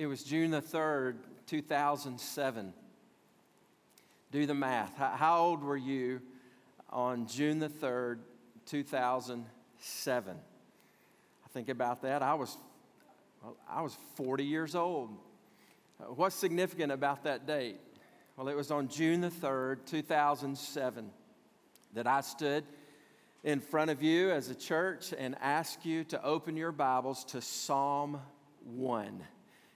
it was June the 3rd, 2007. Do the math. How old were you on June the 3rd, 2007? I think about that. I was, well, I was 40 years old. Uh, what's significant about that date? Well, it was on June the 3rd, 2007, that I stood in front of you as a church and asked you to open your Bibles to Psalm 1.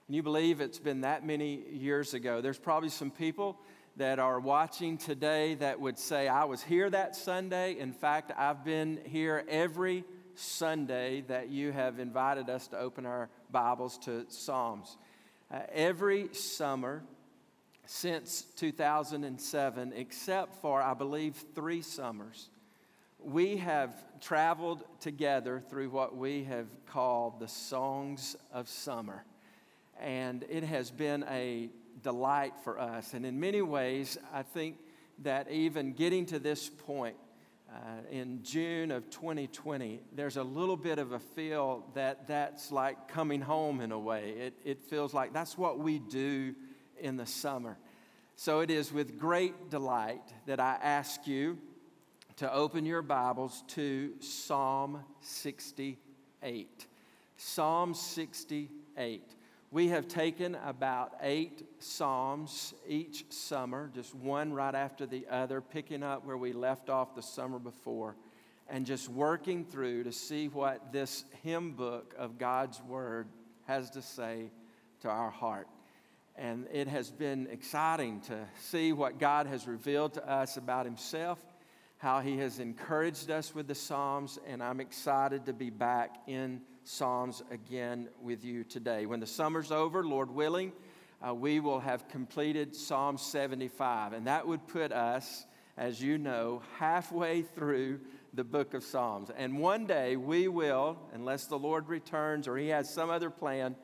Can you believe it's been that many years ago? There's probably some people that are watching today that would say, I was here that Sunday. In fact, I've been here every Sunday that you have invited us to open our Bibles to Psalms. Uh, every summer since 2007, except for, I believe, three summers, we have traveled together through what we have called the Songs of Summer. And it has been a delight for us. And in many ways, I think that even getting to this point uh, in June of 2020, there's a little bit of a feel that that's like coming home in a way. It, it feels like that's what we do in the summer. So it is with great delight that I ask you to open your Bibles to Psalm 68. Psalm 68. We have taken about eight Psalms each summer, just one right after the other, picking up where we left off the summer before, and just working through to see what this hymn book of God's Word has to say to our heart. And it has been exciting to see what God has revealed to us about Himself, how He has encouraged us with the Psalms, and I'm excited to be back in Psalms again with you today. When the summer's over, Lord willing, uh, we will have completed Psalm 75. And that would put us, as you know, halfway through the book of Psalms. And one day we will, unless the Lord returns or He has some other plan,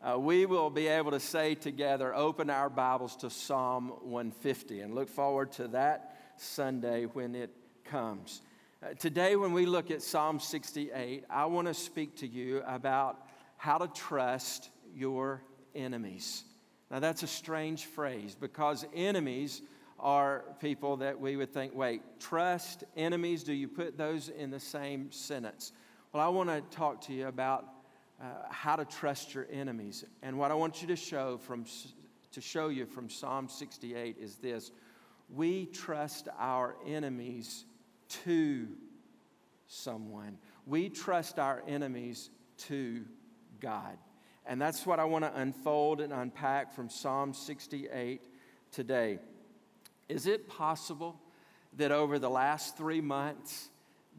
uh, we will be able to say together, open our Bibles to Psalm 150 and look forward to that Sunday when it comes. Uh, today, when we look at Psalm 68, I want to speak to you about how to trust your enemies. Now, that's a strange phrase because enemies are people that we would think, wait, trust enemies, do you put those in the same sentence? Well, I want to talk to you about uh, how to trust your enemies. And what I want you to show from to show you from Psalm 68 is this. We trust our enemies to someone. We trust our enemies to God. And that's what I want to unfold and unpack from Psalm 68 today. Is it possible that over the last three months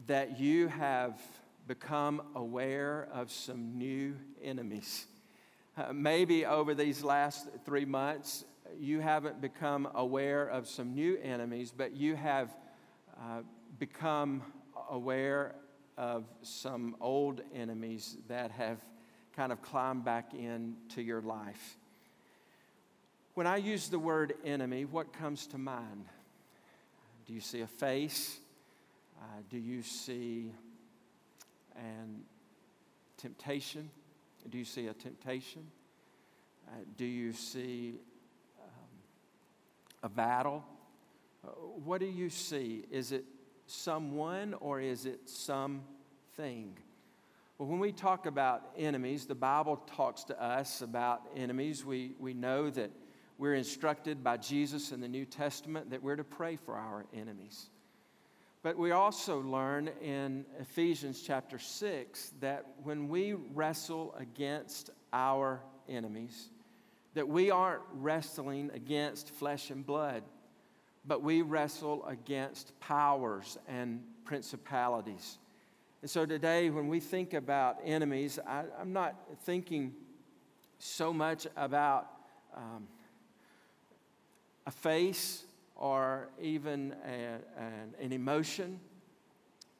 that you have become aware of some new enemies? Uh, maybe over these last three months, you haven't become aware of some new enemies, but you have uh, become aware of some old enemies that have kind of climbed back into your life. When I use the word enemy, what comes to mind? Do you see a face? Uh, do you see an temptation? Do you see a temptation? Uh, do you see um, a battle? Uh, what do you see? Is it someone or is it something? Well, when we talk about enemies, the Bible talks to us about enemies. We, we know that we're instructed by Jesus in the New Testament that we're to pray for our enemies. But we also learn in Ephesians chapter 6 that when we wrestle against our enemies, that we aren't wrestling against flesh and blood, but we wrestle against powers and principalities. And so today, when we think about enemies, I, am not thinking so much about um, a face or even a, an, an emotion.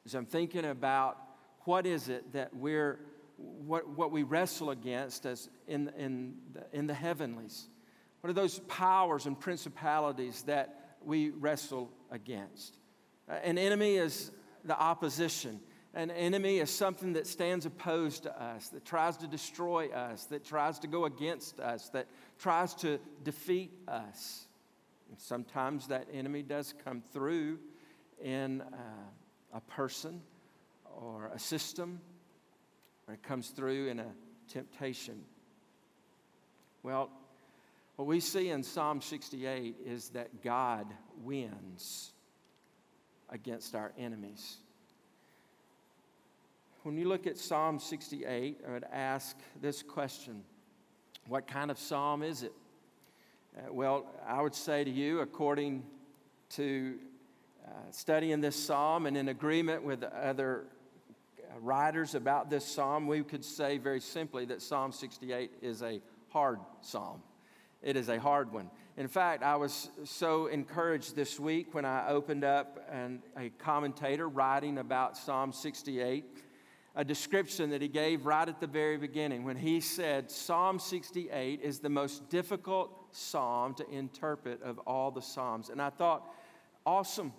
As I'm thinking about what is it that we're, what, what we wrestle against as in, in, the, in the heavenlies. What are those powers and principalities that we wrestle against. An enemy is the opposition. An enemy is something that stands opposed to us, that tries to destroy us, that tries to go against us, that tries to defeat us. And sometimes that enemy does come through in uh, a person or a system, or it comes through in a temptation. Well, what we see in Psalm 68 is that God wins against our enemies. When you look at Psalm 68, I would ask this question What kind of psalm is it? Uh, well, I would say to you, according to uh, studying this psalm and in agreement with other uh, writers about this psalm, we could say very simply that Psalm 68 is a hard psalm. It is a hard one. In fact, I was so encouraged this week when I opened up and a commentator writing about Psalm 68, a description that he gave right at the very beginning when he said Psalm 68 is the most difficult psalm to interpret of all the psalms. And I thought, awesome.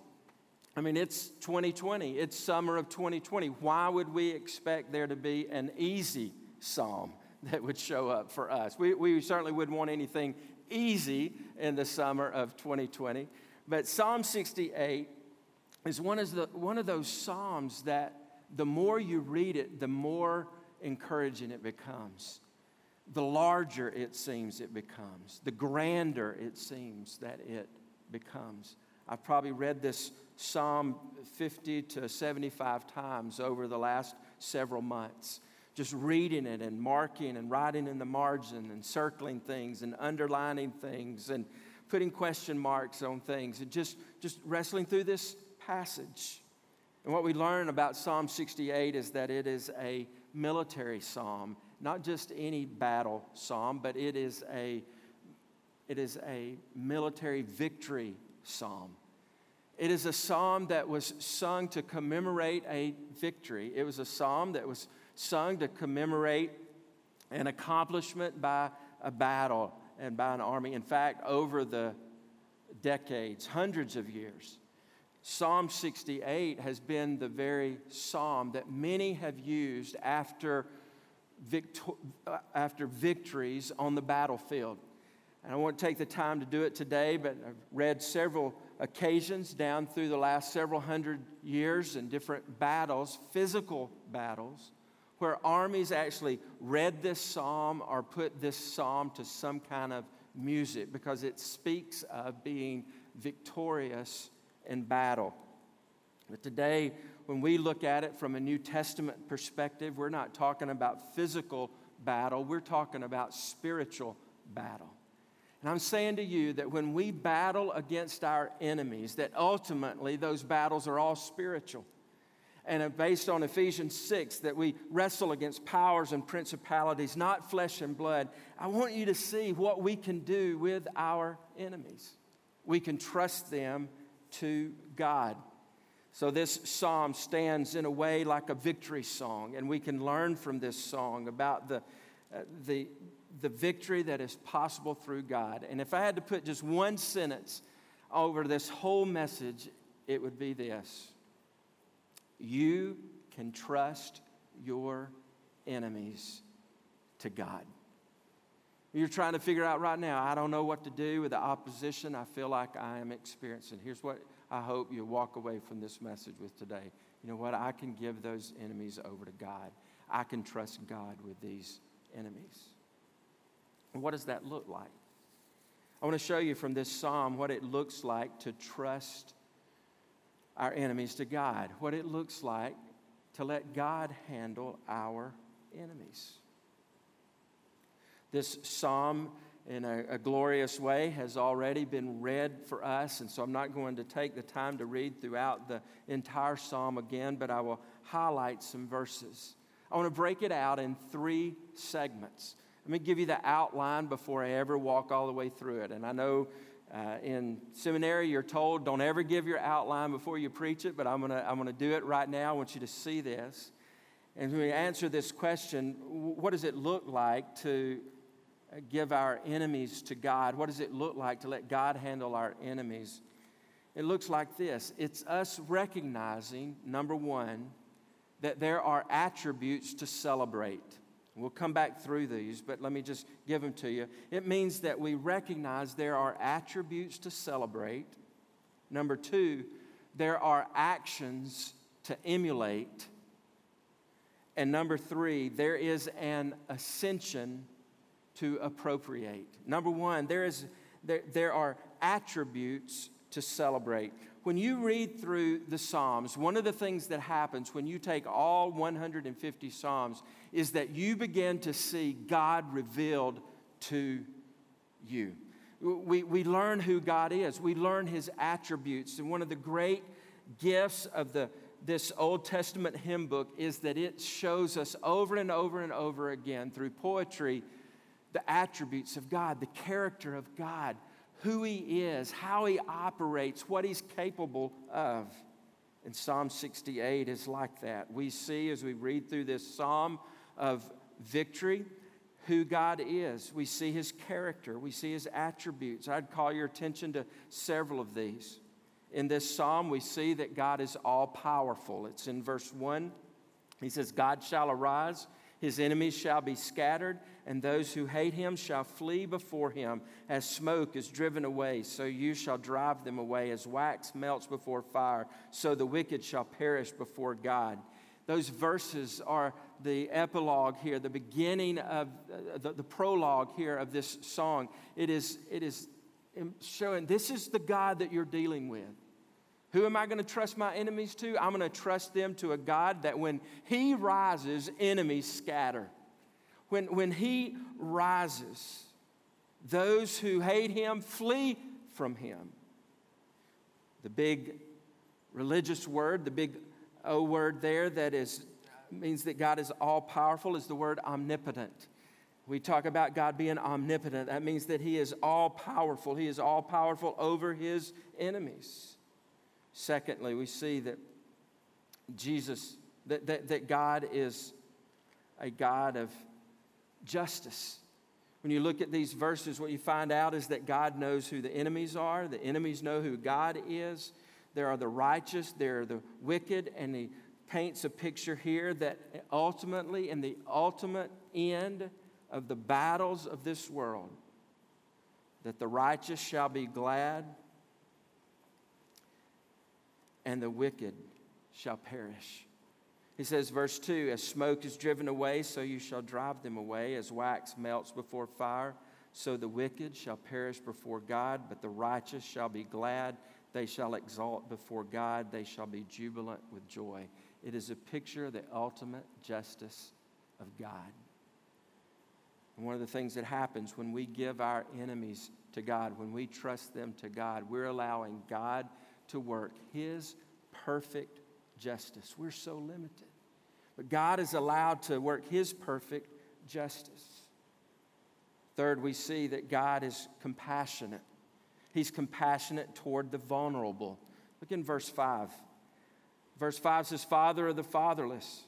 I mean, it's 2020, it's summer of 2020. Why would we expect there to be an easy psalm that would show up for us? We, we certainly wouldn't want anything easy in the summer of 2020. But Psalm 68 is one of, the, one of those psalms that the more you read it, the more encouraging it becomes. The larger it seems it becomes, the grander it seems that it becomes. I've probably read this Psalm 50 to 75 times over the last several months. Just reading it and marking and writing in the margin and circling things and underlining things and putting question marks on things and just, just wrestling through this passage. And what we learn about Psalm 68 is that it is a military psalm, not just any battle psalm, but it is a, it is a military victory psalm. It is a psalm that was sung to commemorate a victory. It was a psalm that was sung to commemorate an accomplishment by a battle and by an army. In fact, over the decades, hundreds of years, Psalm 68 has been the very psalm that many have used after, victor- uh, after victories on the battlefield. And I won't take the time to do it today, but I've read several occasions down through the last several hundred years in different battles, physical battles, where armies actually read this psalm or put this psalm to some kind of music because it speaks of being victorious in battle. But today, when we look at it from a New Testament perspective, we're not talking about physical battle, we're talking about spiritual battle. And I'm saying to you that when we battle against our enemies, that ultimately those battles are all spiritual. And based on Ephesians 6, that we wrestle against powers and principalities, not flesh and blood. I want you to see what we can do with our enemies. We can trust them to God. So, this psalm stands in a way like a victory song, and we can learn from this song about the, uh, the, the victory that is possible through God. And if I had to put just one sentence over this whole message, it would be this You can trust your enemies to God. You're trying to figure out right now, I don't know what to do with the opposition I feel like I am experiencing. Here's what I hope you walk away from this message with today. You know what? I can give those enemies over to God. I can trust God with these enemies. What does that look like? I want to show you from this psalm what it looks like to trust our enemies to God, what it looks like to let God handle our enemies. This psalm, in a, a, glorious way, has already been read for us, and so I'm not going to take the time to read throughout the entire psalm again, but I will highlight some verses. I want to break it out in three segments. Let me give you the outline before I ever walk all the way through it. And I know uh, in seminary you're told don't ever give your outline before you preach it, but I'm going to I'm to do it right now. I want you to see this. And when we answer this question, what does it look like to give our enemies to God? What does it look like to let God handle our enemies? It looks like this it's us recognizing, number one, that there are attributes to celebrate. We'll come back through these, but let me just give them to you. It means that we recognize there are attributes to celebrate. Number two, there are actions to emulate. And number three, there is an ascension to appropriate. Number one, there, is, there, there are attributes to celebrate. When you read through the Psalms, one of the things that happens when you take all 150 Psalms is that you begin to see God revealed to you. We, we learn who God is, we learn his attributes. And one of the great gifts of the, this Old Testament hymn book is that it shows us over and over and over again through poetry the attributes of God, the character of God, who He is, how He operates, what He's capable of. And Psalm 68 is like that. We see as we read through this psalm of victory who God is. We see His character, we see His attributes. I'd call your attention to several of these. In this psalm, we see that God is all powerful. It's in verse 1. He says, God shall arise, his enemies shall be scattered, and those who hate him shall flee before him. As smoke is driven away, so you shall drive them away. As wax melts before fire, so the wicked shall perish before God. Those verses are the epilogue here, the beginning of uh, the, the prologue here of this song. It is, it is showing this is the God that you're dealing with. Who am I going to trust my enemies to? I'm going to trust them to a God that when He rises, enemies scatter. When, when he rises, those who hate him flee from him. The big religious word, the big O word there that is, means that God is all powerful, is the word omnipotent. We talk about God being omnipotent. That means that He is all powerful. He is all powerful over His enemies. Secondly, we see that Jesus, that, that, that God is a God of justice. When you look at these verses, what you find out is that God knows who the enemies are, the enemies know who God is. There are the righteous, there are the wicked, and he paints a picture here that ultimately, in the ultimate end of the battles of this world, that the righteous shall be glad and the wicked shall perish. He says, verse 2 As smoke is driven away, so you shall drive them away. As wax melts before fire, so the wicked shall perish before God, but the righteous shall be glad. They shall exalt before God. They shall be jubilant with joy. It is a picture of the ultimate justice of God. And one of the things that happens when we give our enemies to God, when we trust them to God, we're allowing God to work His perfect justice. We're so limited. But God is allowed to work His perfect justice. Third, we see that God is compassionate. He's compassionate toward the vulnerable. Look in verse 5. Verse 5 says, Father of the fatherless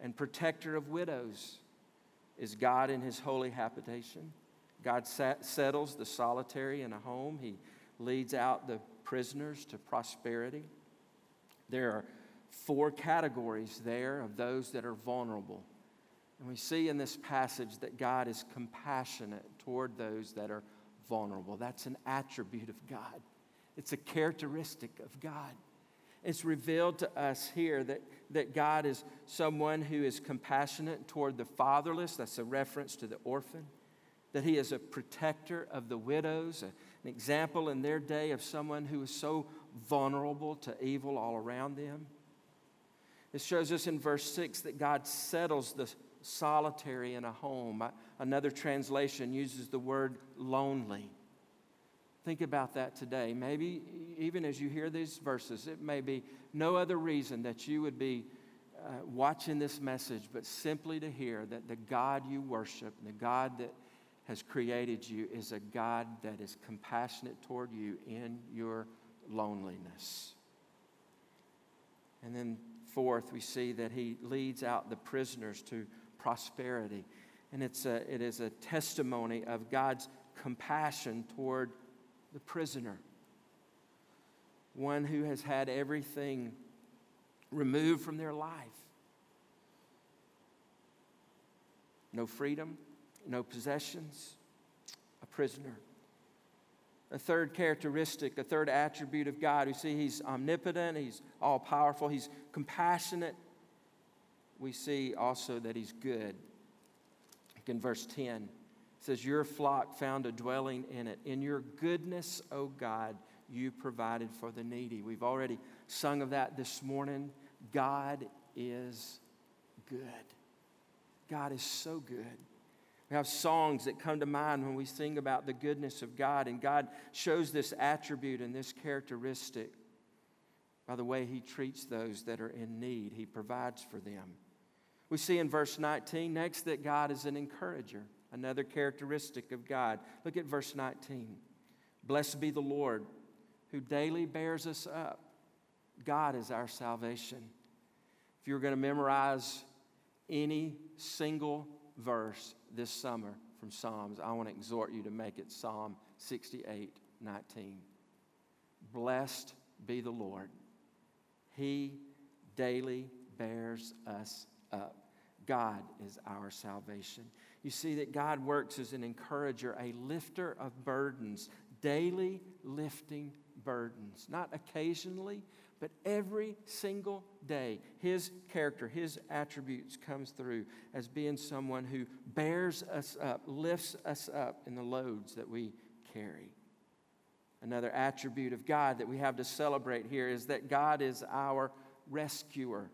and protector of widows is God in his holy habitation. God settles the solitary in a home, He leads out the prisoners to prosperity. There are four categories there of those that are vulnerable. And we see in this passage that God is compassionate toward those that are vulnerable. That's an attribute of God, it's a characteristic of God. It's revealed to us here that, that God is someone who is compassionate toward the fatherless. That's a reference to the orphan. That he is a protector of the widows, an example in their day of someone who is so vulnerable to evil all around them. It shows us in verse 6 that God settles the solitary in a home. Another translation uses the word lonely. Think about that today. Maybe even as you hear these verses, it may be no other reason that you would be uh, watching this message, but simply to hear that the God you worship, the God that has created you, is a God that is compassionate toward you in your loneliness. And then Fourth, we see that he leads out the prisoners to prosperity. And it's a, it is a testimony of God's compassion toward the prisoner, one who has had everything removed from their life no freedom, no possessions, a prisoner. A third characteristic, a third attribute of God, we see He's omnipotent, He's all powerful, He's compassionate. We see also that He's good. In verse 10, says, Your flock found a dwelling in it. In your goodness, O God, you provided for the needy. We've already sung of that this morning. God is good. God is so good. We have songs that come to mind when we sing about the goodness of God, and God shows this attribute and this characteristic by the way He treats those that are in need. He provides for them. We see in verse 19 next that God is an encourager, another characteristic of God. Look at verse 19. Blessed be the Lord who daily bears us up. God is our salvation. If you're going to memorize any single verse this summer from Psalms, I want to exhort you to make it Psalm 68 19. Blessed be the Lord. He daily bears us up. God is our salvation. You see that God works as an encourager, a lifter of burdens, daily lifting burdens. Not occasionally, but every single day, his character, his attributes comes through as being someone who bears us up, lifts us up in the loads that we carry. Another attribute of God that we have to celebrate here is that God is our rescuer.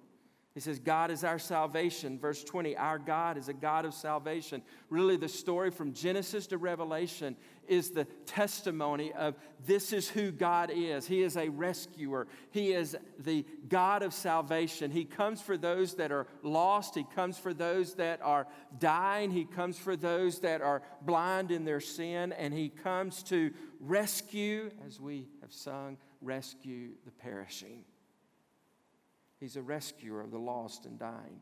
He says, God is our salvation. Verse 20, our God is a God of salvation. Really, the story from Genesis to Revelation is the testimony of this is who God is. He is a rescuer, He is the God of salvation. He comes for those that are lost, He comes for those that are dying, He comes for those that are blind in their sin, and He comes to rescue, as we have sung, rescue the perishing. He's a rescuer of the lost and dying.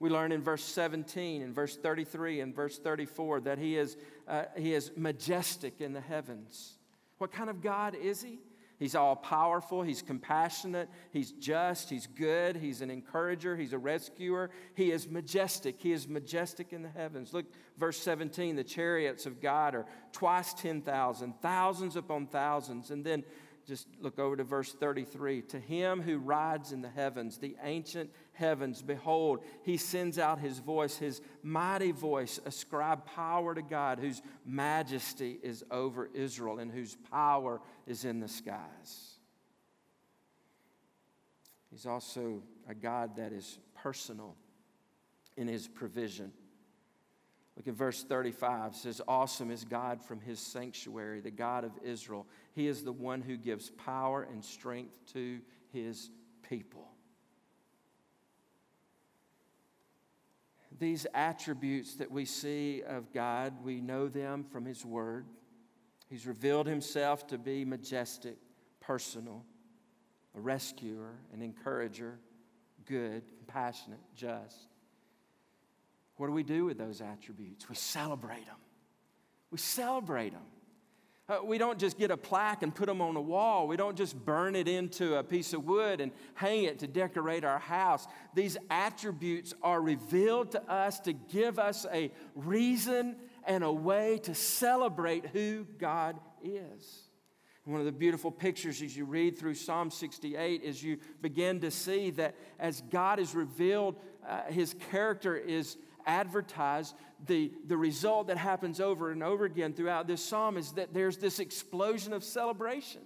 We learn in verse 17 and verse 33 and verse 34 that he is, uh, he is majestic in the heavens. What kind of God is he? He's all powerful, he's compassionate, he's just, he's good, he's an encourager, he's a rescuer. He is majestic. He is majestic in the heavens. Look, verse 17 the chariots of God are twice 10,000, thousands upon thousands. And then just look over to verse 33. To him who rides in the heavens, the ancient heavens, behold, he sends out his voice, his mighty voice, ascribe power to God, whose majesty is over Israel and whose power is in the skies. He's also a God that is personal in his provision. Look at verse 35. It says, Awesome is God from his sanctuary, the God of Israel. He is the one who gives power and strength to his people. These attributes that we see of God, we know them from his word. He's revealed himself to be majestic, personal, a rescuer, an encourager, good, compassionate, just. What do we do with those attributes? We celebrate them. We celebrate them. Uh, we don't just get a plaque and put them on a wall. We don't just burn it into a piece of wood and hang it to decorate our house. These attributes are revealed to us to give us a reason and a way to celebrate who God is. One of the beautiful pictures as you read through Psalm 68 is you begin to see that as God is revealed, uh, his character is advertised, the, the result that happens over and over again throughout this psalm is that there's this explosion of celebration.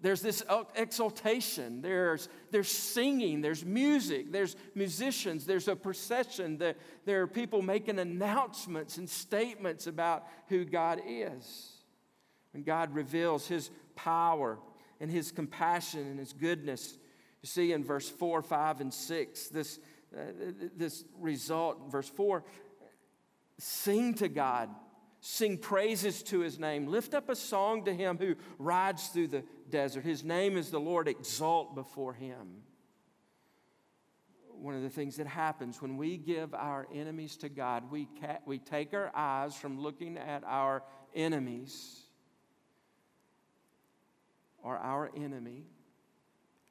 There's this exaltation, there's, there's singing, there's music, there's musicians, there's a procession, there, there are people making announcements and statements about who God is. When God reveals his power and his compassion and his goodness, you see in verse 4, 5, and 6, this, uh, this result, verse 4 sing to God, sing praises to his name, lift up a song to him who rides through the desert. His name is the Lord, exalt before him. One of the things that happens when we give our enemies to God, we, ca- we take our eyes from looking at our enemies or our enemy,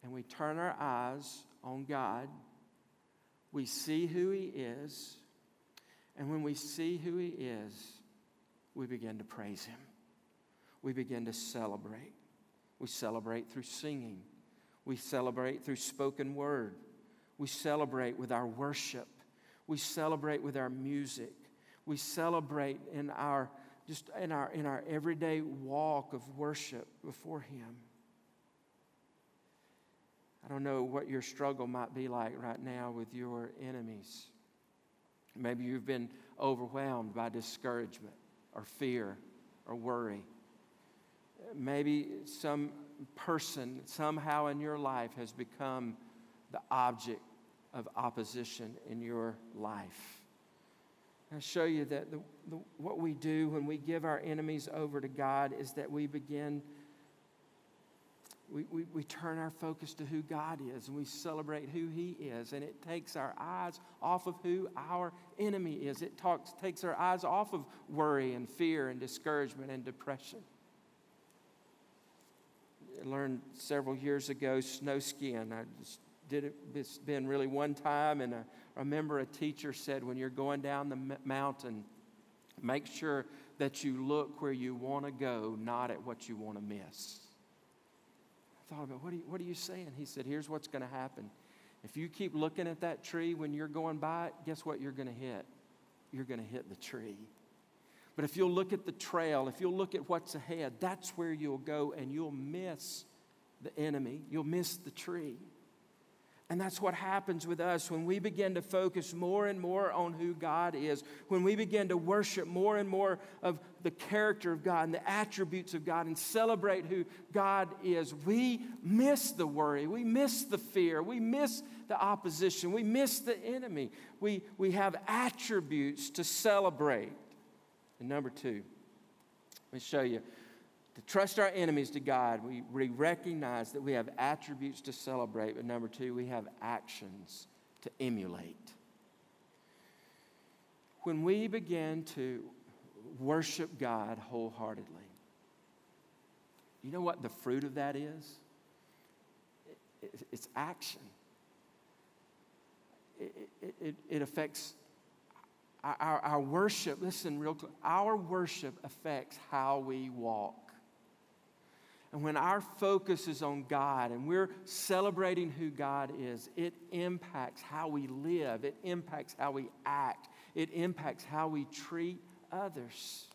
and we turn our eyes on God we see who He is, And when we see who He is, we begin to praise Him. We begin to celebrate. We celebrate through singing. We celebrate through spoken word. We celebrate with our worship. We celebrate with our music. We celebrate in our just in our in our everyday walk of worship before him. I don't know what your struggle might be like right now with your enemies. Maybe you've been overwhelmed by discouragement or fear or worry. Maybe some person somehow in your life has become the object of opposition in your life. I show you that the, the, what we do when we give our enemies over to God is that we begin, we, we, we turn our focus to who God is and we celebrate who He is. And it takes our eyes off of who our enemy is. It talks, takes our eyes off of worry and fear and discouragement and depression. I learned several years ago snow skiing. I just did it, it's been really one time, and I remember a teacher said, when you're going down the mountain, make sure that you look where you want to go, not at what you want to miss. Thought about, what are you, what are you saying? He said, here's what's going to happen. If you keep looking at that tree when you're going by it, guess what you're going to hit? You're going to hit the tree. But if you'll look at the trail, if you'll look at what's ahead, that's where you'll go and you'll miss the enemy. You'll miss the tree. And that's what happens with us when we begin to focus more and more on who God is, when we begin to worship more and more of the character of God and the attributes of God and celebrate who God is. We miss the worry, we miss the fear, we miss the opposition, we miss the enemy. We, we have attributes to celebrate. And number two, let me show you to trust our enemies to God, we, we recognize that we have attributes to celebrate, but number two, we have actions to emulate. When we begin to worship God wholeheartedly, you know what the fruit of that is? It's action. It, it, it affects our, our worship. Listen, real quick. Our worship affects how we walk. And when our focus is on God and we're celebrating who God is, it impacts how we live, it impacts how we act, it impacts how we treat others.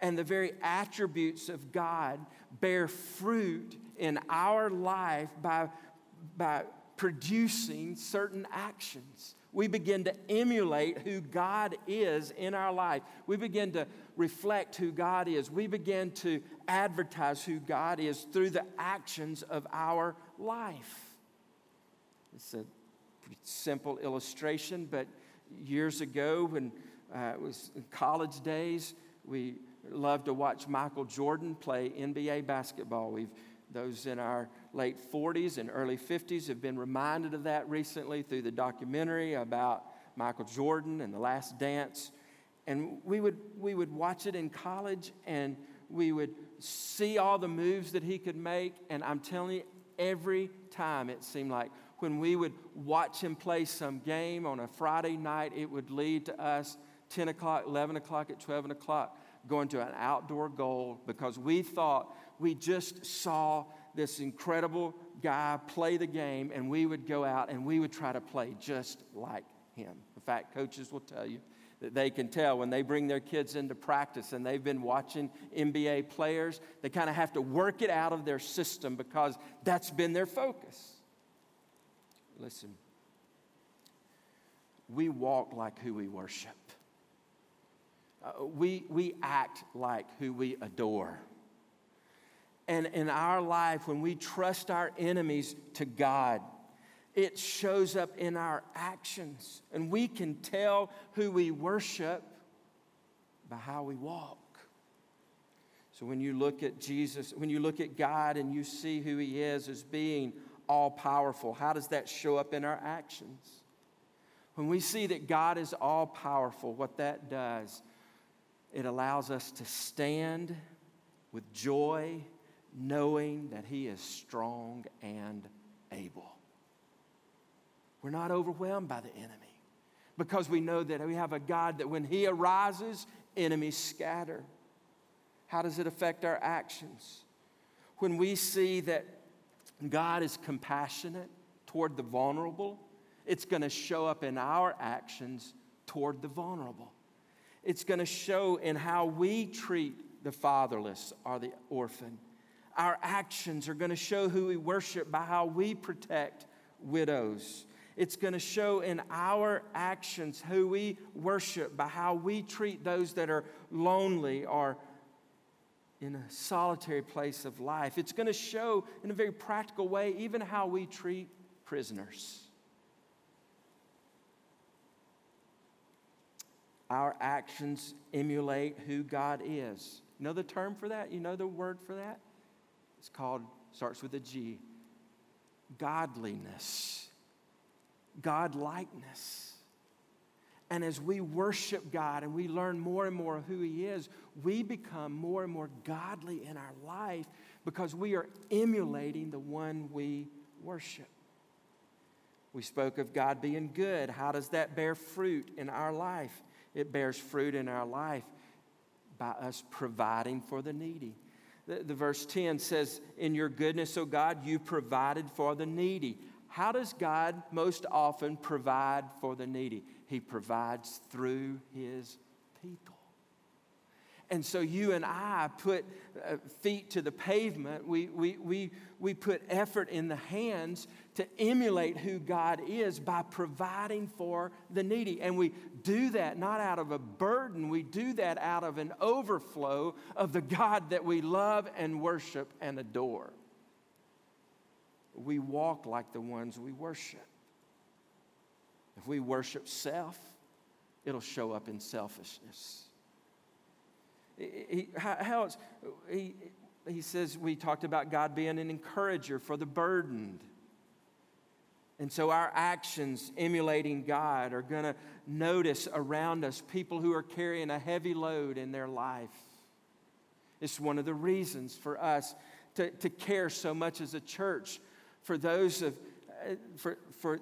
And the very attributes of God bear fruit in our life by, by producing certain actions. We begin to emulate who God is in our life. We begin to reflect who God is. We begin to advertise who God is through the actions of our life. It's a simple illustration, but years ago, when uh, it was college days, we loved to watch Michael Jordan play NBA basketball. We've those in our late 40s and early 50s have been reminded of that recently through the documentary about Michael Jordan and the last dance. And we would, we would watch it in college and we would see all the moves that he could make. And I'm telling you, every time it seemed like when we would watch him play some game on a Friday night, it would lead to us 10 o'clock, 11 o'clock, at 12 o'clock going to an outdoor goal because we thought we just saw this incredible guy play the game, and we would go out and we would try to play just like him. In fact, coaches will tell you that they can tell when they bring their kids into practice and they've been watching NBA players, they kind of have to work it out of their system because that's been their focus. Listen, we walk like who we worship, uh, we, we act like who we adore and in our life, when we trust our enemies to God, it shows up in our actions. And we can tell who we worship by how we walk. So when you look at Jesus, when you look at God and you see who He is as being all powerful, how does that show up in our actions? When we see that God is all powerful, what that does, it allows us to stand with joy knowing that He is strong and able. We're not overwhelmed by the enemy because we know that we have a God that when He arises, enemies scatter. How does it affect our actions? When we see that God is compassionate toward the vulnerable, it's going to show up in our actions toward the vulnerable. It's going to show in how we treat the fatherless or the orphan. Our actions are going to show who we worship by how we protect widows. It's going to show in our actions who we worship by how we treat those that are lonely or in a solitary place of life. It's going to show in a very practical way even how we treat prisoners. Our actions emulate who God is. You know the term for that? You know the word for that? It's called, starts with a G godliness, godlikeness. And as we worship God and we learn more and more of who He is, we become more and more godly in our life because we are emulating the one we worship. We spoke of God being good. How does that bear fruit in our life? It bears fruit in our life by us providing for the needy. The, the verse 10 says, In your goodness, O God, you provided for the needy. How does God most often provide for the needy? He provides through his people. And so you and I put uh, feet to the pavement. We, we, we, we put effort in the hands to emulate who God is by providing for the needy. And we do that not out of a burden, we do that out of an overflow of the God that we love and worship and adore. We walk like the ones we worship. If we worship self, it'll show up in selfishness. He, how else? He, he says, we talked about God being an encourager for the burdened. And so our actions emulating God are going to notice around us people who are carrying a heavy load in their life. It's one of the reasons for us to, to care so much as a church for those of, uh, for, for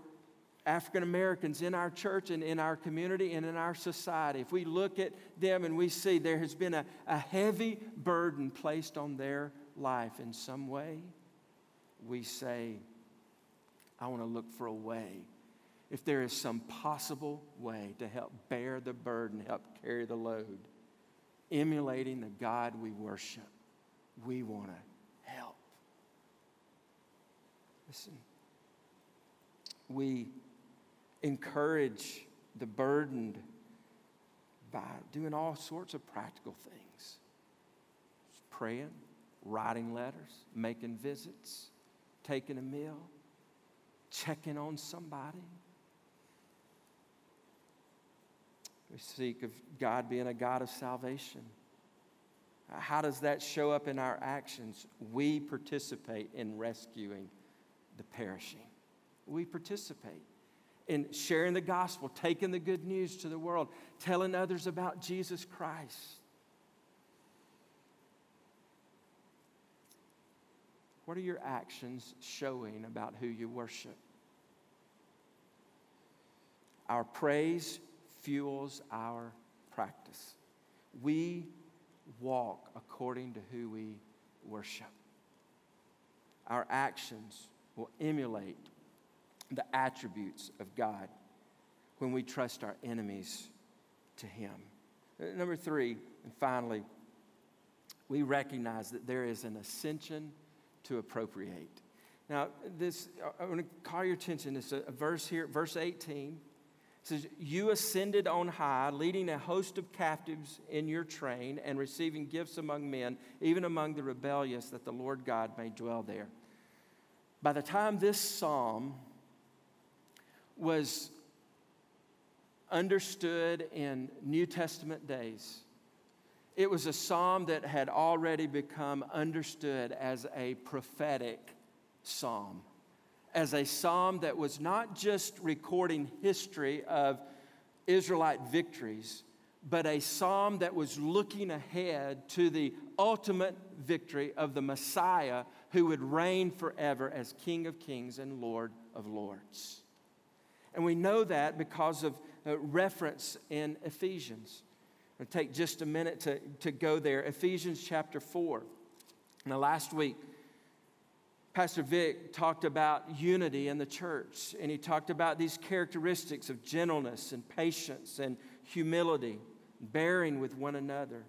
African Americans in our church and in our community and in our society, if we look at them and we see there has been a, a heavy burden placed on their life in some way, we say, I want to look for a way. If there is some possible way to help bear the burden, help carry the load, emulating the God we worship, we want to help. Listen, we encourage the burdened by doing all sorts of practical things praying, writing letters, making visits, taking a meal, checking on somebody. We seek of God being a God of salvation. How does that show up in our actions? We participate in rescuing the perishing. We participate in sharing the gospel, taking the good news to the world, telling others about Jesus Christ. What are your actions showing about who you worship? Our praise fuels our practice. We walk according to who we worship. Our actions will emulate the attributes of God when we trust our enemies to Him. Number three, and finally, we recognize that there is an ascension to appropriate. Now, this, I want to call your attention. It's a, verse here, verse 18. It says, You ascended on high, leading a host of captives in your train and receiving gifts among men, even among the rebellious, that the Lord God may dwell there. By the time this psalm was understood in New Testament days. It was a psalm that had already become understood as a prophetic psalm, as a psalm that was not just recording history of Israelite victories, but a psalm that was looking ahead to the ultimate victory of the Messiah who would reign forever as King of Kings and Lord of Lords. And we know that because of uh, reference in Ephesians. Take just a minute to, to go there. Ephesians chapter 4. Now, last week, Pastor Vic talked about unity in the church, and he talked about these characteristics of gentleness and patience and humility, bearing with one another.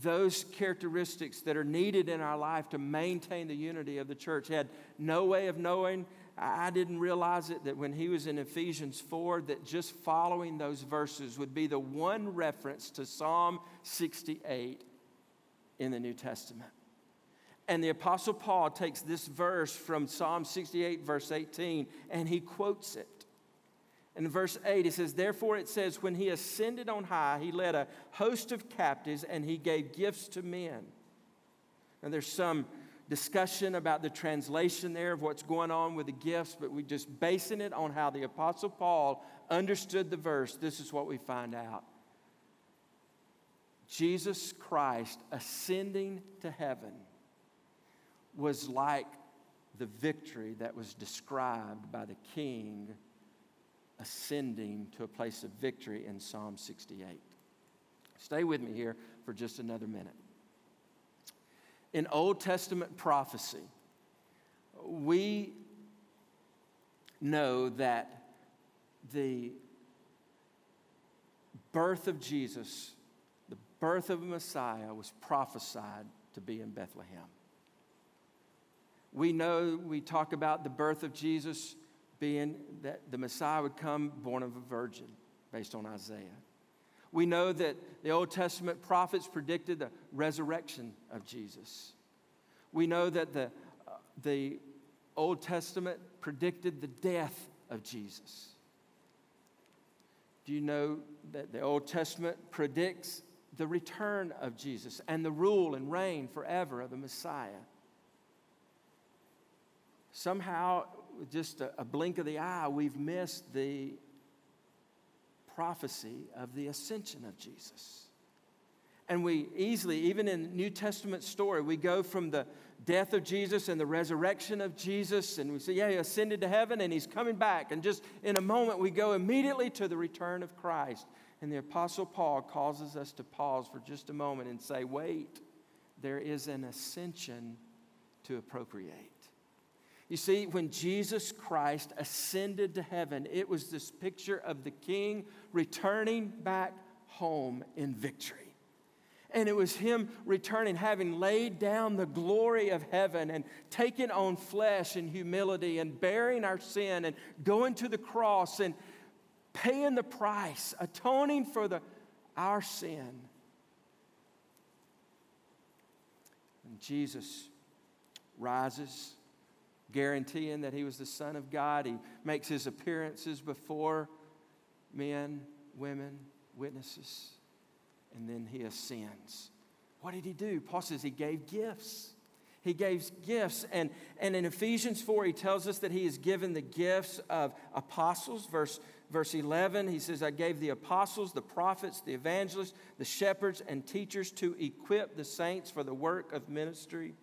Those characteristics that are needed in our life to maintain the unity of the church. Had no way of knowing. I didn't realize it that when he was in Ephesians 4, that just following those verses would be the one reference to Psalm 68 in the New Testament. And the Apostle Paul takes this verse from Psalm 68, verse 18, and he quotes it. In verse 8, it says, Therefore it says, When he ascended on high, he led a host of captives and he gave gifts to men. And there's some discussion about the translation there of what's going on with the gifts, but we're just basing it on how the Apostle Paul understood the verse. This is what we find out Jesus Christ ascending to heaven was like the victory that was described by the king ascending to a place of victory in Psalm 68. Stay with me here for just another minute. In Old Testament prophecy, we know that the birth of Jesus, the birth of a Messiah, was prophesied to be in Bethlehem. We know we talk about the birth of Jesus being that the Messiah would come born of a virgin, based on Isaiah. We know that the Old Testament prophets predicted the resurrection of Jesus. We know that the, uh, the Old Testament predicted the death of Jesus. Do you know that the Old Testament predicts the return of Jesus and the rule and reign forever of the Messiah? somehow, just a, a blink of the eye, we've missed the prophecy of the ascension of Jesus. And we easily, even in New Testament story, we go from the death of Jesus and the resurrection of Jesus, and we say, yeah, he ascended to heaven and he's coming back. And just in a moment, we go immediately to the return of Christ. And the Apostle Paul causes us to pause for just a moment and say, wait, there is an ascension to appropriate. You see, when Jesus Christ ascended to heaven, it was this picture of the king returning back home in victory. And it was him returning, having laid down the glory of heaven and taken on flesh and humility and bearing our sin and going to the cross and paying the price, atoning for the, our sin. And Jesus rises guaranteeing that he was the Son of God. He makes his appearances before men, women, witnesses, and then he ascends. What did he do? Paul says he gave gifts. He gave gifts. And, and in Ephesians 4, he tells us that he has given the gifts of apostles. Verse, verse 11, he says, I gave the apostles, the prophets, the evangelists, the shepherds, and teachers to equip the saints for the work of ministry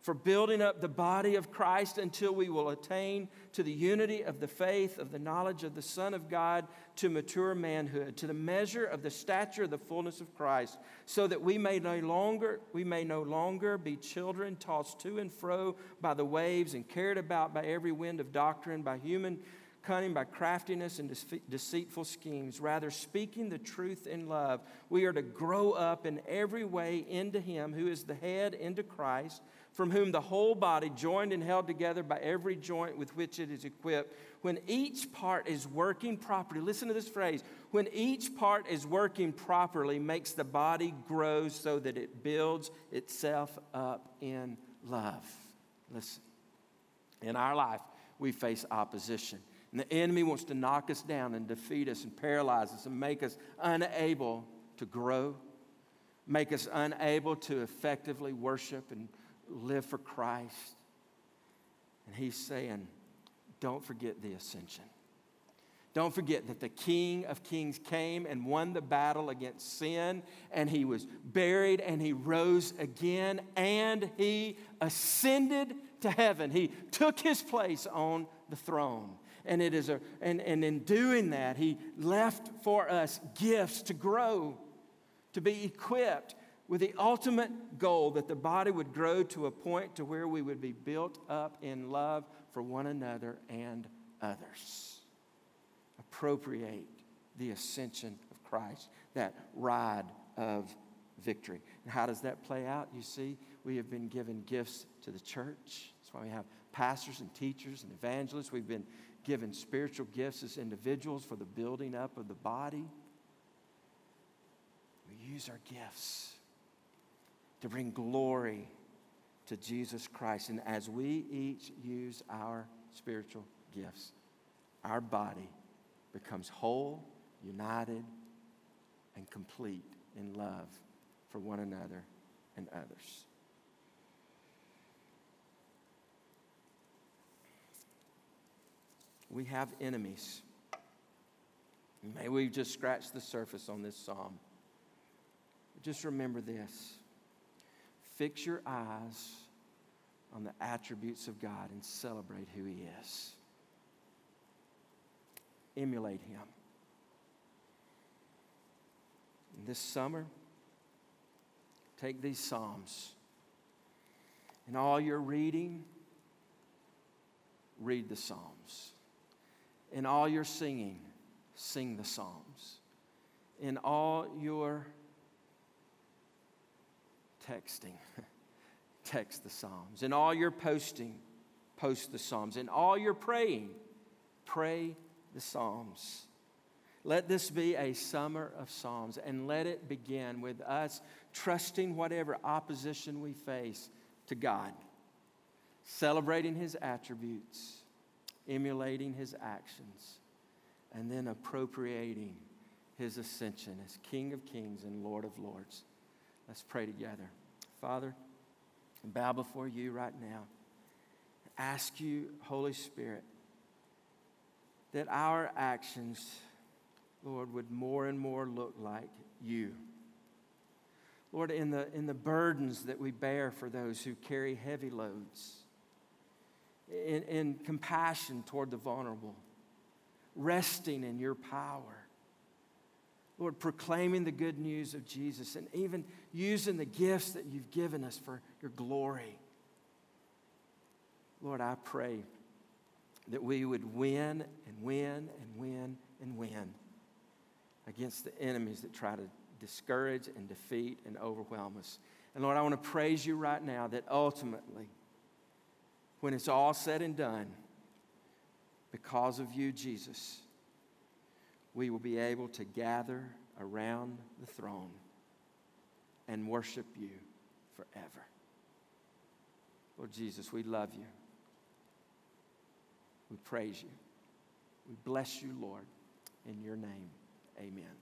for building up the body of Christ until we will attain to the unity of the faith, of the knowledge of the Son of God, to mature manhood, to the measure of the stature of the fullness of Christ, so that we may no longer, we may no longer be children tossed to and fro by the waves and carried about by every wind of doctrine, by human cunning, by craftiness and deceitful schemes. Rather, speaking the truth in love, we are to grow up in every way into Him who is the head, into Christ from whom the whole body, joined and held together by every joint with which it is equipped, when each part is working properly, listen to this phrase when each part is working properly, makes the body grow so that it builds itself up in love. Listen, in our life, we face opposition. And the enemy wants to knock us down and defeat us and paralyze us and make us unable to grow, make us unable to effectively worship and live for Christ. And he's saying, don't forget the ascension. Don't forget that the King of Kings came and won the battle against sin, and he was buried and he rose again, and he ascended to heaven. He took his place on the throne. And, it is a, and, and in doing that, He left for us gifts to grow, to be equipped with the ultimate goal that the body would grow to a point to where we would be built up in love for one another and others. Appropriate the ascension of Christ, that ride of victory. And how does that play out? You see, we have been given gifts to the church. That's why we have pastors and teachers and evangelists. We've been given spiritual gifts as individuals for the building up of the body. We use our gifts to bring glory to Jesus Christ. And as we each use our spiritual gifts, our body becomes whole, united, and complete in love for one another and others. We have enemies. May we just scratch the surface on this psalm. Just remember this fix your eyes on the attributes of God and celebrate who He is. Emulate Him. And this summer, take these Psalms. In all your reading, read the Psalms. In all your singing, sing the Psalms. In all your texting, text the Psalms. In all your posting, post the Psalms. In all your praying, pray the Psalms. Let this be a summer of Psalms and let it begin with us trusting whatever opposition we face to God, celebrating His attributes, emulating His actions, and then appropriating His ascension as King of Kings and Lord of Lords. Let's pray together. Father, I bow before you right now. Ask you, Holy Spirit, that our actions Lord, would more and more look like you. Lord, in the, in the burdens that we bear for those who carry heavy loads, in, in compassion toward the vulnerable, resting in your power. Lord, proclaiming the good news of Jesus and even using the gifts that you've given us for your glory. Lord, I pray that we would win and win and win and win against the enemies that try to discourage and defeat and overwhelm us. And Lord, I want to praise you right now that ultimately, when it's all said and done, because of you, Jesus, we will be able to gather around the throne and worship you forever. Lord Jesus, we love you. We praise you. We bless you, Lord, in your name. Amen.